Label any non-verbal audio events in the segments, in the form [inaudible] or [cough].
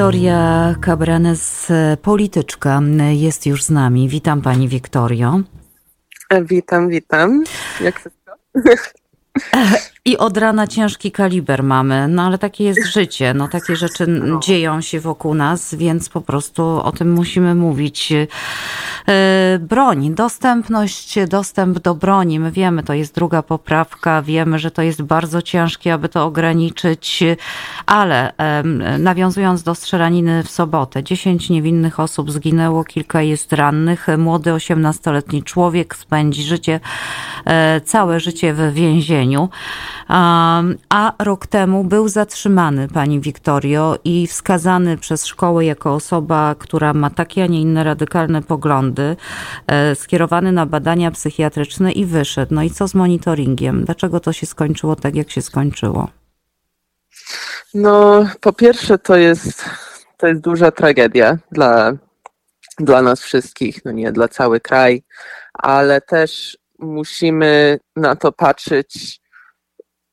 Wiktoria Cabranes, polityczka, jest już z nami. Witam pani Wiktorio. Witam, witam. Jak wszystko? [laughs] I od rana ciężki kaliber mamy, no ale takie jest życie, no takie rzeczy dzieją się wokół nas, więc po prostu o tym musimy mówić. E, broń, dostępność, dostęp do broni, my wiemy, to jest druga poprawka, wiemy, że to jest bardzo ciężkie, aby to ograniczyć, ale nawiązując do strzelaniny w sobotę, 10 niewinnych osób zginęło, kilka jest rannych, młody 18-letni człowiek spędzi życie, e, całe życie w więzieniu. A rok temu był zatrzymany pani Wiktorio i wskazany przez szkołę jako osoba, która ma takie, a nie inne radykalne poglądy, e, skierowany na badania psychiatryczne i wyszedł. No i co z monitoringiem? Dlaczego to się skończyło tak, jak się skończyło? No, po pierwsze, to jest, to jest duża tragedia dla, dla nas wszystkich, no nie dla cały kraj, ale też musimy na to patrzeć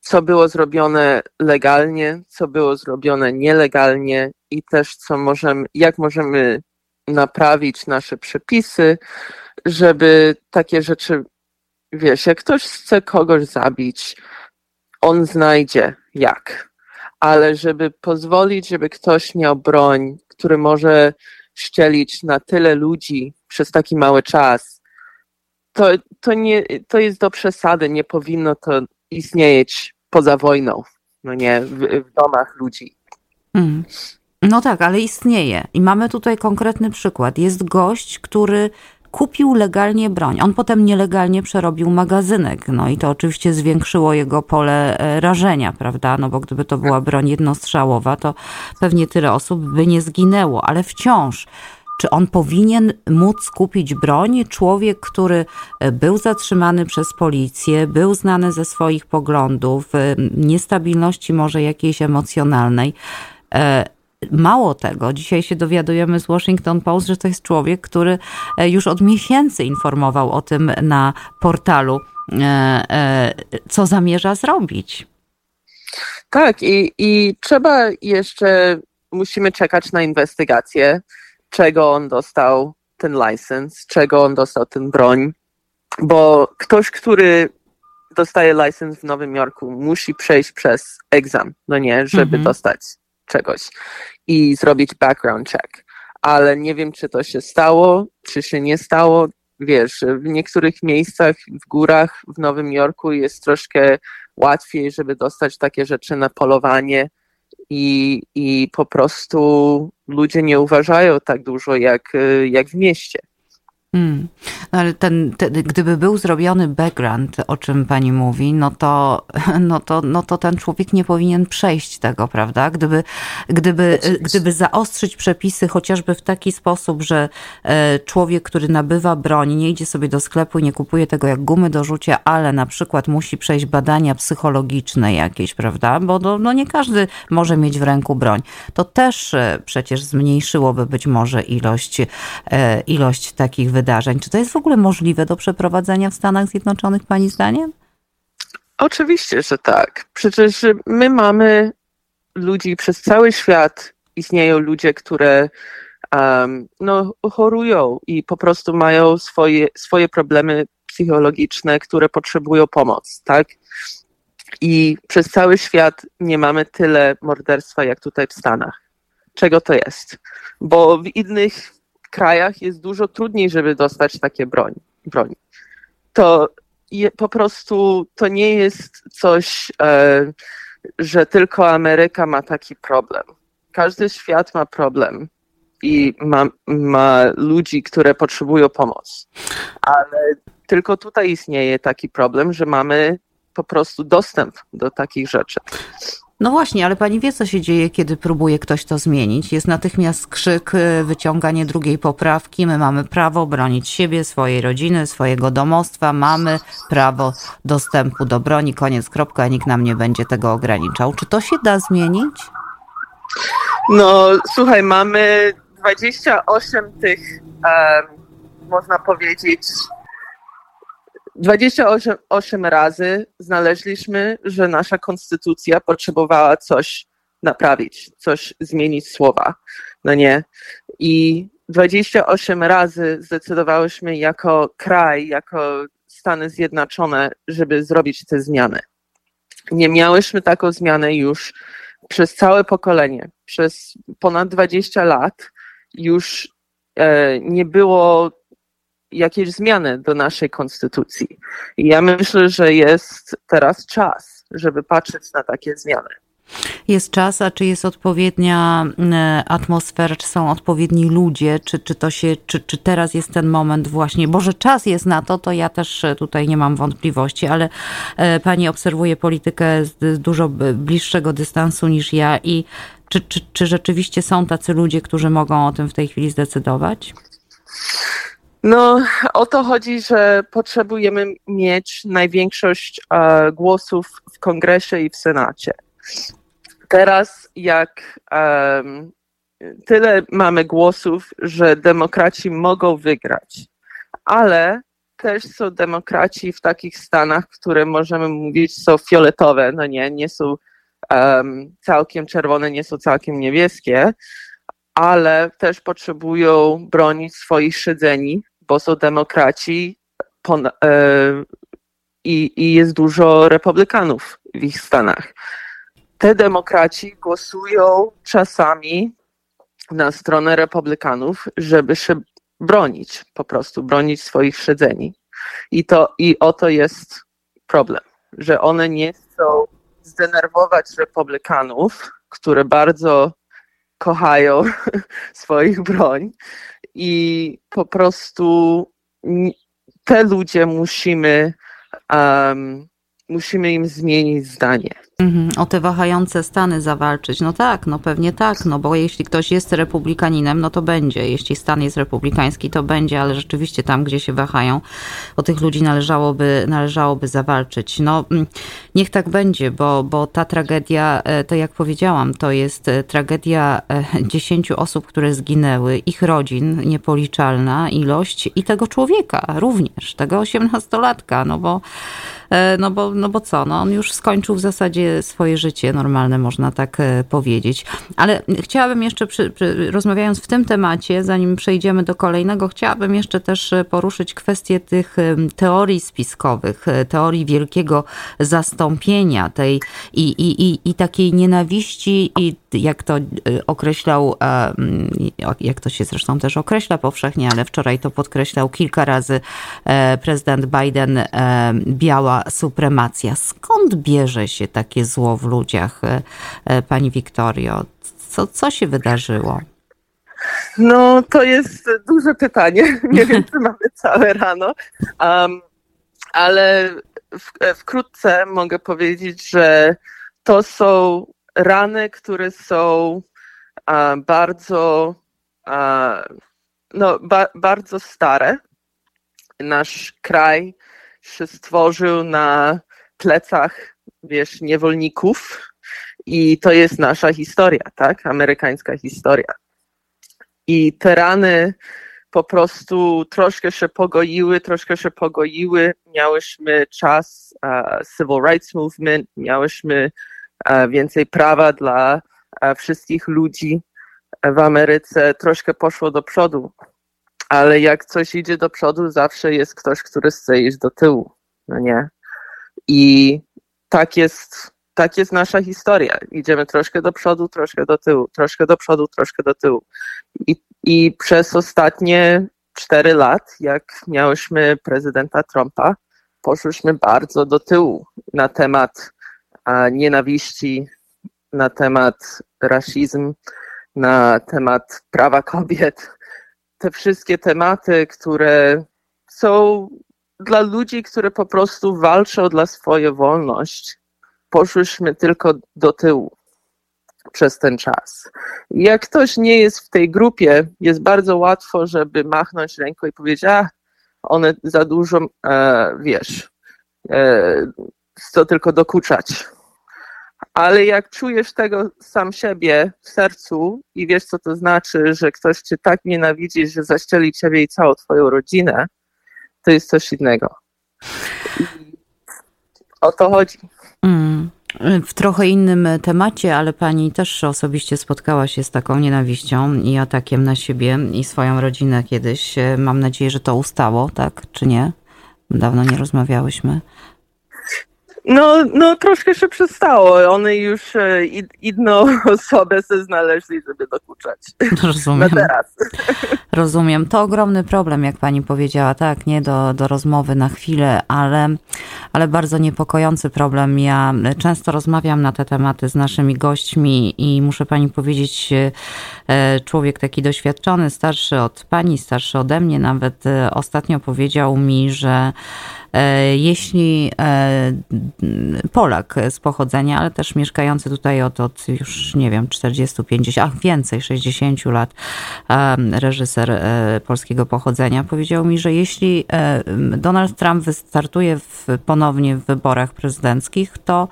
co było zrobione legalnie, co było zrobione nielegalnie i też co możemy, jak możemy naprawić nasze przepisy, żeby takie rzeczy, wiesz, jak ktoś chce kogoś zabić, on znajdzie jak. Ale żeby pozwolić, żeby ktoś miał broń, który może szczelić na tyle ludzi przez taki mały czas, to, to, nie, to jest do przesady, nie powinno to istnieć poza wojną, no nie, w, w domach ludzi. Mm. No tak, ale istnieje. I mamy tutaj konkretny przykład. Jest gość, który kupił legalnie broń. On potem nielegalnie przerobił magazynek. No i to oczywiście zwiększyło jego pole e, rażenia, prawda? No bo gdyby to była broń jednostrzałowa, to pewnie tyle osób by nie zginęło, ale wciąż czy on powinien móc kupić broń? Człowiek, który e, był zatrzymany przez policję, był znany ze swoich poglądów, e, niestabilności może jakiejś emocjonalnej. E, mało tego, dzisiaj się dowiadujemy z Washington Post, że to jest człowiek, który już od miesięcy informował o tym na portalu, co zamierza zrobić. Tak, i, i trzeba jeszcze, musimy czekać na inwestygację czego on dostał ten license, czego on dostał ten broń, bo ktoś, który dostaje license w Nowym Jorku, musi przejść przez egzam, no nie, żeby mhm. dostać czegoś i zrobić background check. Ale nie wiem, czy to się stało, czy się nie stało. Wiesz, w niektórych miejscach w górach w Nowym Jorku jest troszkę łatwiej, żeby dostać takie rzeczy na polowanie i, i po prostu ludzie nie uważają tak dużo jak, jak w mieście. Hmm. No ale ten, ten, gdyby był zrobiony background, o czym pani mówi, no to, [laughs] no, to, no to ten człowiek nie powinien przejść tego, prawda? Gdyby, gdyby, gdyby zaostrzyć przepisy chociażby w taki sposób, że e, człowiek, który nabywa broń, nie idzie sobie do sklepu i nie kupuje tego jak gumy do rzucia, ale na przykład musi przejść badania psychologiczne jakieś, prawda? Bo no, no nie każdy może mieć w ręku broń. To też e, przecież zmniejszyłoby być może ilość, e, ilość takich wydarzeń. Czy to jest w ogóle możliwe do przeprowadzenia w Stanach Zjednoczonych, Pani zdaniem? Oczywiście, że tak. Przecież my mamy ludzi przez cały świat, istnieją ludzie, które um, no, chorują i po prostu mają swoje, swoje problemy psychologiczne, które potrzebują pomocy, tak? I przez cały świat nie mamy tyle morderstwa jak tutaj w Stanach. Czego to jest? Bo w innych krajach jest dużo trudniej, żeby dostać takie broń, broń. To je, po prostu to nie jest coś, e, że tylko Ameryka ma taki problem. Każdy świat ma problem i ma, ma ludzi, które potrzebują pomocy. Ale tylko tutaj istnieje taki problem, że mamy po prostu dostęp do takich rzeczy. No właśnie, ale pani wie, co się dzieje, kiedy próbuje ktoś to zmienić. Jest natychmiast krzyk, y, wyciąganie drugiej poprawki. My mamy prawo bronić siebie, swojej rodziny, swojego domostwa. Mamy prawo dostępu do broni. Koniec, kropka. Nikt nam nie będzie tego ograniczał. Czy to się da zmienić? No, słuchaj, mamy 28 tych, um, można powiedzieć, 28 razy znaleźliśmy, że nasza konstytucja potrzebowała coś naprawić, coś zmienić słowa, no nie. I 28 razy zdecydowałyśmy jako kraj, jako Stany Zjednoczone, żeby zrobić te zmiany. Nie miałyśmy taką zmianę już przez całe pokolenie, przez ponad 20 lat już e, nie było jakiejś zmiany do naszej konstytucji. I ja myślę, że jest teraz czas, żeby patrzeć na takie zmiany. Jest czas, a czy jest odpowiednia e, atmosfera, czy są odpowiedni ludzie, czy, czy to się, czy, czy teraz jest ten moment właśnie, bo że czas jest na to, to ja też e, tutaj nie mam wątpliwości, ale e, pani obserwuje politykę z dużo bliższego dystansu niż ja i czy, czy, czy rzeczywiście są tacy ludzie, którzy mogą o tym w tej chwili zdecydować? No, o to chodzi, że potrzebujemy mieć największość głosów w kongresie i w senacie. Teraz jak um, tyle mamy głosów, że demokraci mogą wygrać, ale też są demokraci w takich stanach, które możemy mówić są fioletowe, no nie, nie są um, całkiem czerwone, nie są całkiem niebieskie, ale też potrzebują bronić swoich siedzeni, bo są demokraci pon, e, i, i jest dużo republikanów w ich stanach te demokraci głosują czasami na stronę republikanów, żeby się bronić, po prostu bronić swoich siedzeni. I, to, I oto jest problem, że one nie chcą zdenerwować republikanów, które bardzo kochają [laughs] swoich broń i po prostu te ludzie musimy um, musimy im zmienić zdanie. Mhm, o te wahające stany zawalczyć. No tak, no pewnie tak, no bo jeśli ktoś jest republikaninem, no to będzie. Jeśli stan jest republikański, to będzie, ale rzeczywiście tam, gdzie się wahają, o tych ludzi należałoby, należałoby zawalczyć. No mm, niech tak będzie, bo, bo ta tragedia, e, to jak powiedziałam, to jest e, tragedia e, dziesięciu osób, które zginęły, ich rodzin, niepoliczalna ilość i tego człowieka również, tego osiemnastolatka, no bo no bo, no bo co, no on już skończył w zasadzie swoje życie normalne, można tak e, powiedzieć. Ale chciałabym jeszcze, przy, przy, rozmawiając w tym temacie, zanim przejdziemy do kolejnego, chciałabym jeszcze też e, poruszyć kwestię tych e, teorii spiskowych, teorii wielkiego zastąpienia tej i, i, i, i takiej nienawiści i jak to określał, jak to się zresztą też określa powszechnie, ale wczoraj to podkreślał kilka razy prezydent Biden, biała supremacja. Skąd bierze się takie zło w ludziach, e, e, pani Wiktorio? Co, co się wydarzyło? No, to jest duże pytanie. [laughs] Nie wiem, czy [laughs] mamy całe rano. Um, ale w, wkrótce mogę powiedzieć, że to są rany, które są bardzo, no, ba, bardzo stare. Nasz kraj się stworzył na plecach, wiesz, niewolników i to jest nasza historia, tak? Amerykańska historia. I te rany po prostu troszkę się pogoiły, troszkę się pogoiły. Miałyśmy czas uh, Civil Rights Movement, miałyśmy uh, więcej prawa dla uh, wszystkich ludzi w Ameryce. Troszkę poszło do przodu, ale jak coś idzie do przodu, zawsze jest ktoś, który chce iść do tyłu, no nie? I tak jest, tak jest nasza historia. Idziemy troszkę do przodu, troszkę do tyłu, troszkę do przodu, troszkę do tyłu. I, i przez ostatnie cztery lat, jak miałyśmy prezydenta Trumpa, poszłyśmy bardzo do tyłu na temat a, nienawiści, na temat rasizmu, na temat prawa kobiet. Te wszystkie tematy, które są dla ludzi, które po prostu walczą dla swojej wolności, poszłyśmy tylko do tyłu przez ten czas. Jak ktoś nie jest w tej grupie, jest bardzo łatwo, żeby machnąć ręką i powiedzieć, a one za dużo, e, wiesz, e, co tylko dokuczać. Ale jak czujesz tego sam siebie w sercu i wiesz, co to znaczy, że ktoś cię tak nienawidzi, że zaścieli ciebie i całą twoją rodzinę, to jest coś innego. O to chodzi. Mm. W trochę innym temacie, ale pani też osobiście spotkała się z taką nienawiścią i atakiem na siebie i swoją rodzinę kiedyś. Mam nadzieję, że to ustało, tak czy nie? Dawno nie rozmawiałyśmy. No, no troszkę się przestało. One już e, inną [laughs] osobę se znaleźli, żeby dokuczać. [laughs] Rozumiem. Na teraz. [laughs] Rozumiem. To ogromny problem, jak pani powiedziała, tak, nie do, do rozmowy na chwilę, ale, ale bardzo niepokojący problem. Ja często rozmawiam na te tematy z naszymi gośćmi i muszę pani powiedzieć, e, człowiek taki doświadczony, starszy od pani, starszy ode mnie, nawet e, ostatnio powiedział mi, że jeśli e, Polak z pochodzenia, ale też mieszkający tutaj od, od już nie wiem, 40, 50, a więcej, 60 lat, reżyser e, polskiego pochodzenia, powiedział mi, że jeśli Donald Trump wystartuje w, ponownie w wyborach prezydenckich, to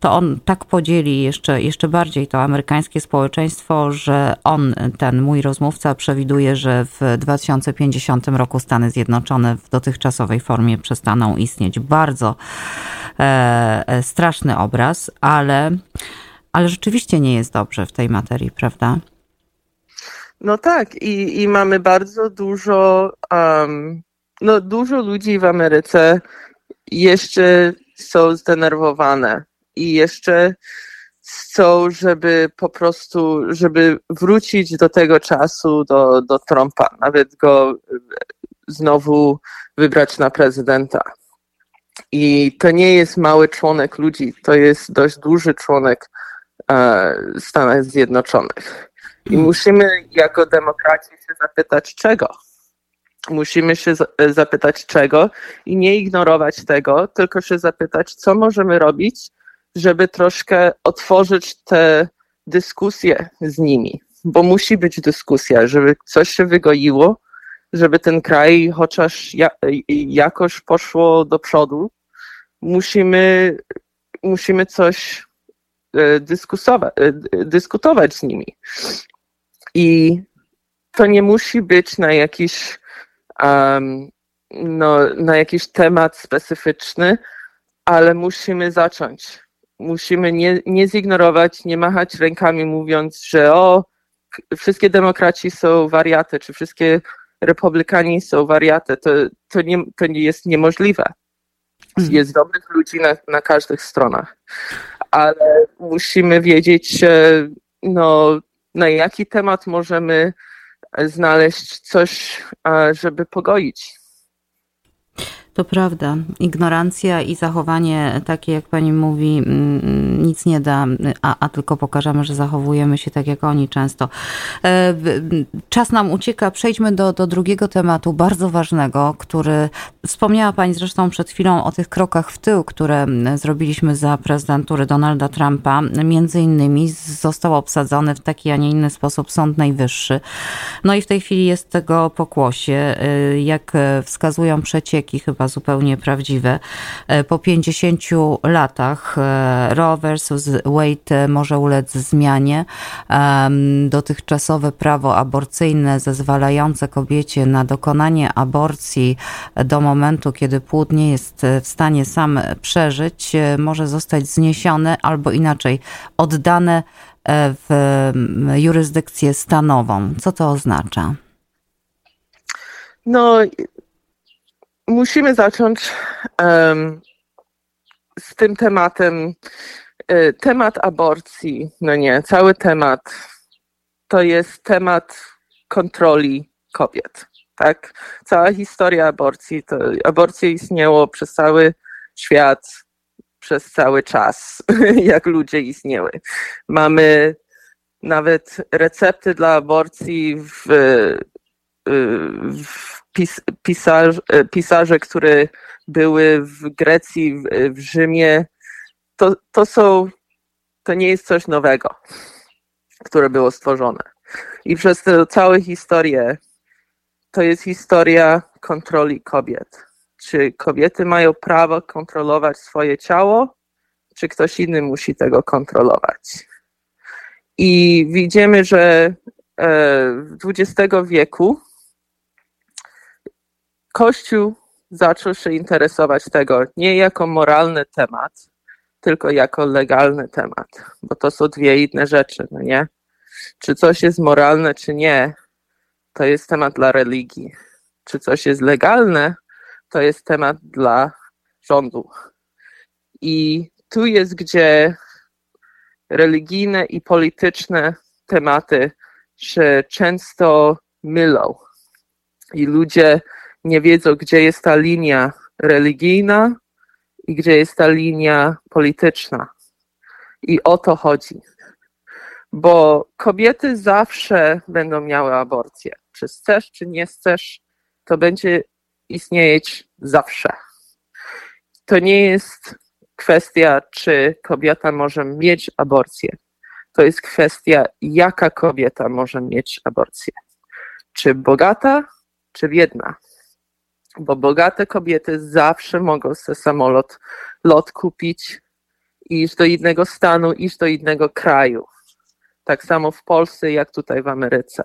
to on tak podzieli jeszcze, jeszcze bardziej to amerykańskie społeczeństwo, że on, ten mój rozmówca, przewiduje, że w 2050 roku Stany Zjednoczone w dotychczasowej formie przestaną istnieć. Bardzo e, e, straszny obraz, ale, ale rzeczywiście nie jest dobrze w tej materii, prawda? No tak, i, i mamy bardzo dużo, um, no dużo ludzi w Ameryce jeszcze są zdenerwowane i jeszcze chcą, żeby po prostu, żeby wrócić do tego czasu, do, do Trumpa, nawet go znowu wybrać na prezydenta. I to nie jest mały członek ludzi, to jest dość duży członek e, Stanów Zjednoczonych. I hmm. musimy jako demokraci się zapytać czego. Musimy się zapytać czego i nie ignorować tego, tylko się zapytać, co możemy robić, żeby troszkę otworzyć te dyskusje z nimi, bo musi być dyskusja, żeby coś się wygoiło, żeby ten kraj chociaż jakoś poszło do przodu. Musimy, musimy coś e, e, dyskutować z nimi. I to nie musi być na jakiś, um, no, na jakiś temat specyficzny, ale musimy zacząć musimy nie, nie zignorować, nie machać rękami mówiąc, że o, wszystkie demokraci są wariaty, czy wszystkie republikani są wariaty. To, to, nie, to nie jest niemożliwe. Mhm. Jest dobrych ludzi na, na każdych stronach, ale musimy wiedzieć, no, na jaki temat możemy znaleźć coś, żeby pogoić to prawda. Ignorancja i zachowanie takie, jak pani mówi, mm, nic nie da, a, a tylko pokażemy, że zachowujemy się tak jak oni często. E, czas nam ucieka. Przejdźmy do, do drugiego tematu, bardzo ważnego, który wspomniała pani zresztą przed chwilą o tych krokach w tył, które zrobiliśmy za prezydentury Donalda Trumpa. Między innymi został obsadzony w taki, a nie inny sposób Sąd Najwyższy. No i w tej chwili jest tego pokłosie. E, jak wskazują przecieki, chyba zupełnie prawdziwe. E, po 50 latach e, Roe versus Wade może ulec zmianie. Dotychczasowe prawo aborcyjne zezwalające kobiecie na dokonanie aborcji do momentu, kiedy płód nie jest w stanie sam przeżyć, e, może zostać zniesione albo inaczej oddane w jurysdykcję stanową. Co to oznacza? No, musimy zacząć um, z tym tematem. E, temat aborcji, no nie, cały temat to jest temat kontroli kobiet. Tak? Cała historia aborcji, to aborcja istniało przez cały świat, przez cały czas, [laughs] jak ludzie istniały. Mamy nawet recepty dla aborcji w, w pis, e, pisarze, które były w Grecji, w, w Rzymie, to, to są, to nie jest coś nowego, które było stworzone. I przez tę całą historię to jest historia kontroli kobiet. Czy kobiety mają prawo kontrolować swoje ciało, czy ktoś inny musi tego kontrolować? I widzimy, że e, w XX wieku Kościół zaczął się interesować tego nie jako moralny temat, tylko jako legalny temat, bo to są dwie inne rzeczy, no nie? Czy coś jest moralne, czy nie, to jest temat dla religii. Czy coś jest legalne, to jest temat dla rządu. I tu jest, gdzie religijne i polityczne tematy się często mylą. I ludzie nie wiedzą, gdzie jest ta linia religijna i gdzie jest ta linia polityczna. I o to chodzi. Bo kobiety zawsze będą miały aborcję. Czy chcesz, czy nie chcesz, to będzie istnieć zawsze. To nie jest kwestia, czy kobieta może mieć aborcję. To jest kwestia, jaka kobieta może mieć aborcję. Czy bogata, czy biedna. Bo bogate kobiety zawsze mogą sobie samolot, lot kupić, iść do innego stanu, iść do innego kraju. Tak samo w Polsce, jak tutaj w Ameryce.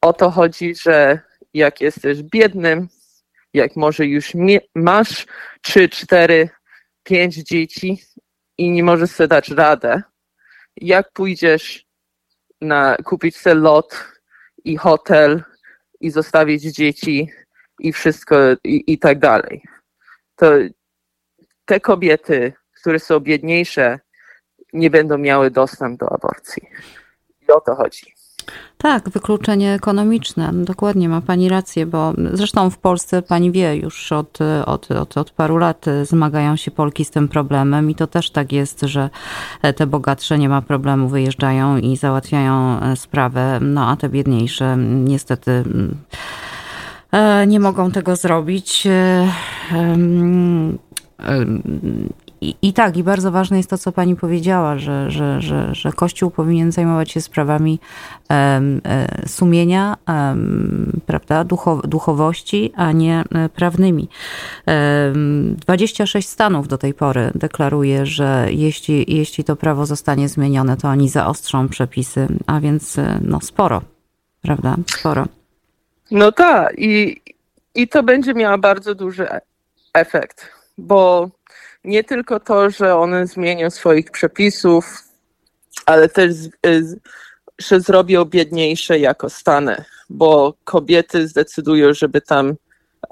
O to chodzi, że jak jesteś biednym, jak może już masz 3, 4, 5 dzieci i nie możesz sobie dać radę, jak pójdziesz na kupić sobie lot i hotel i zostawić dzieci i wszystko i, i tak dalej. To te kobiety, które są biedniejsze, nie będą miały dostęp do aborcji. I o to chodzi. Tak, wykluczenie ekonomiczne. Dokładnie, ma Pani rację, bo zresztą w Polsce Pani wie, już od, od, od, od paru lat zmagają się Polki z tym problemem i to też tak jest, że te bogatsze nie ma problemu, wyjeżdżają i załatwiają sprawę, no a te biedniejsze niestety e, nie mogą tego zrobić. E, i, I tak, i bardzo ważne jest to, co pani powiedziała, że, że, że, że Kościół powinien zajmować się sprawami um, sumienia, um, prawda, Duchow, duchowości, a nie e, prawnymi. Um, 26 stanów do tej pory deklaruje, że jeśli, jeśli to prawo zostanie zmienione, to oni zaostrzą przepisy, a więc no sporo, prawda, sporo. No tak, i, i to będzie miało bardzo duży efekt, bo nie tylko to, że one zmienią swoich przepisów, ale też że zrobią biedniejsze jako Stany, bo kobiety zdecydują, żeby tam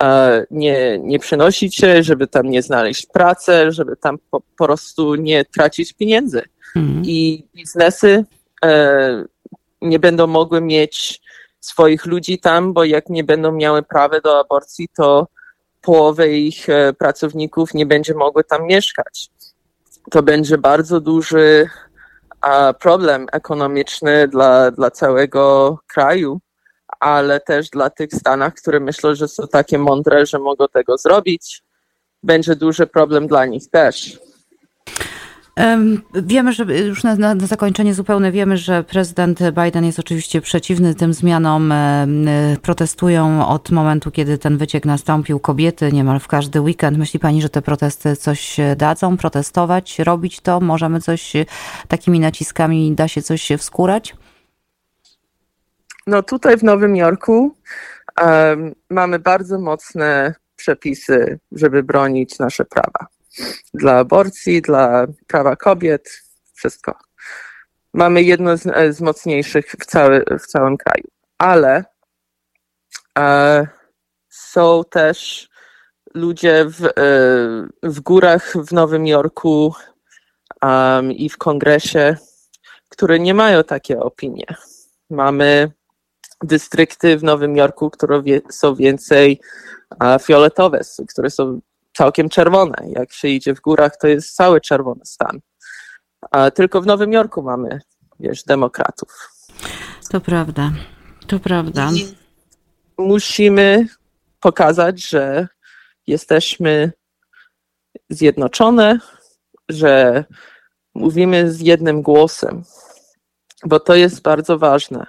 e, nie, nie przenosić się, żeby tam nie znaleźć pracy, żeby tam po, po prostu nie tracić pieniędzy. Mhm. I biznesy e, nie będą mogły mieć swoich ludzi tam, bo jak nie będą miały prawa do aborcji, to połowę ich e, pracowników nie będzie mogły tam mieszkać. To będzie bardzo duży problem ekonomiczny dla, dla całego kraju, ale też dla tych Stanów, które myślą, że są takie mądre, że mogą tego zrobić. Będzie duży problem dla nich też. Wiemy, że już na, na, zakończenie zupełne wiemy, że prezydent Biden jest oczywiście przeciwny tym zmianom. Protestują od momentu, kiedy ten wyciek nastąpił kobiety niemal w każdy weekend. Myśli pani, że te protesty coś dadzą? Protestować, robić to? Możemy coś takimi naciskami, da się coś wskórać? No tutaj w Nowym Jorku um, mamy bardzo mocne przepisy, żeby bronić nasze prawa dla aborcji, dla prawa kobiet, wszystko. Mamy jedno z, z mocniejszych w, cały, w całym kraju. Ale e, są też ludzie w, e, w górach w Nowym Jorku um, i w kongresie, które nie mają takie opinie. Mamy dystrykty w Nowym Jorku, które wie, są więcej a, fioletowe, które są całkiem czerwone. Jak się idzie w górach, to jest cały czerwony stan. A tylko w Nowym Jorku mamy, wiesz, demokratów. To prawda, to prawda. I musimy pokazać, że jesteśmy zjednoczone, że mówimy z jednym głosem, bo to jest bardzo ważne.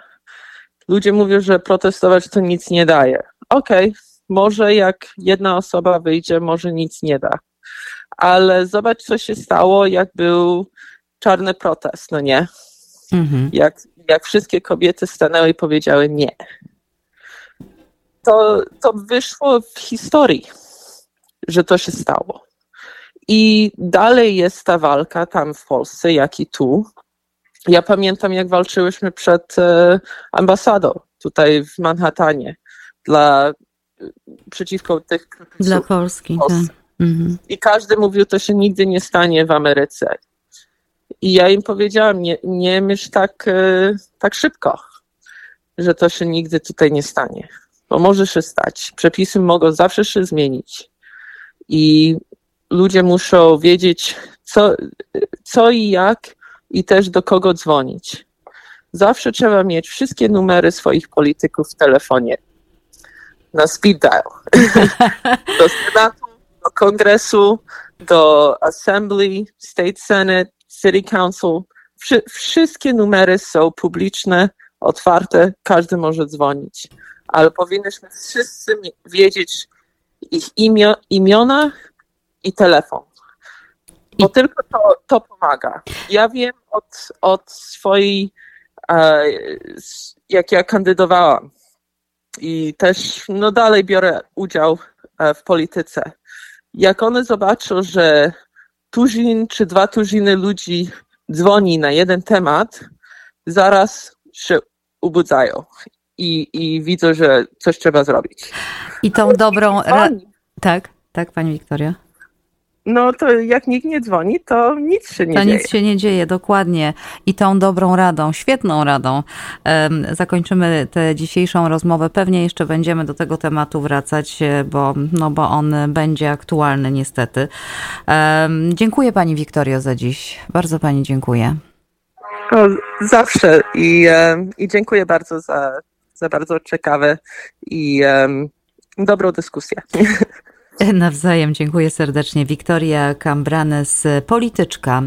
Ludzie mówią, że protestować to nic nie daje. Okej, okay, może jak jedna osoba wyjdzie, może nic nie da. Ale zobacz, co się stało, jak był czarny protest, no nie? Mhm. Jak, jak wszystkie kobiety stanęły i powiedziały nie. To, to wyszło w historii, że to się stało. I dalej jest ta walka tam w Polsce, jak i tu. Ja pamiętam, jak walczyłyśmy przed e, ambasadą tutaj w Manhattanie dla, przeciwko tych Dla Polski, tak. Mhm. I każdy mówił, to się nigdy nie stanie w Ameryce. I ja im powiedziałam, nie, nie myśl tak, e, tak szybko, że to się nigdy tutaj nie stanie. Bo może się stać. Przepisy mogą zawsze się zmienić. I ludzie muszą wiedzieć, co, co i jak, i też do kogo dzwonić. Zawsze trzeba mieć wszystkie numery swoich polityków w telefonie na speed dial. [laughs] do Senatu, do Kongresu, do Assembly, State Senate, City Council. Wszy, wszystkie numery są publiczne, otwarte, każdy może dzwonić. Ale powinniśmy wszyscy wiedzieć ich imio, imiona i telefon. Bo tylko to, to pomaga. Ja wiem od, od swojej, e, jak ja kandydowałam i też no dalej biorę udział e, w polityce. Jak one zobaczą, że tuzin czy dwa tuziny ludzi dzwoni na jeden temat, zaraz się ubudzają i, i widzą, że coś trzeba zrobić. I tą dobrą... Ra- tak, tak, pani Wiktoria. No to jak nikt nie dzwoni, to nic się nie To dzieje. nic się nie dzieje, dokładnie. I tą dobrą radą, świetną radą em, zakończymy tę dzisiejszą rozmowę. Pewnie jeszcze będziemy do tego tematu wracać, e, bo, no, bo on będzie aktualny niestety. Em, dziękuję pani Wiktorio za dziś. Bardzo pani dziękuję. O, zawsze i, i dziękuję bardzo za, za bardzo ciekawe i em, dobrą dyskusję. [laughs] Nawzajem dziękuję serdecznie. Wiktoria Cambranes, polityczka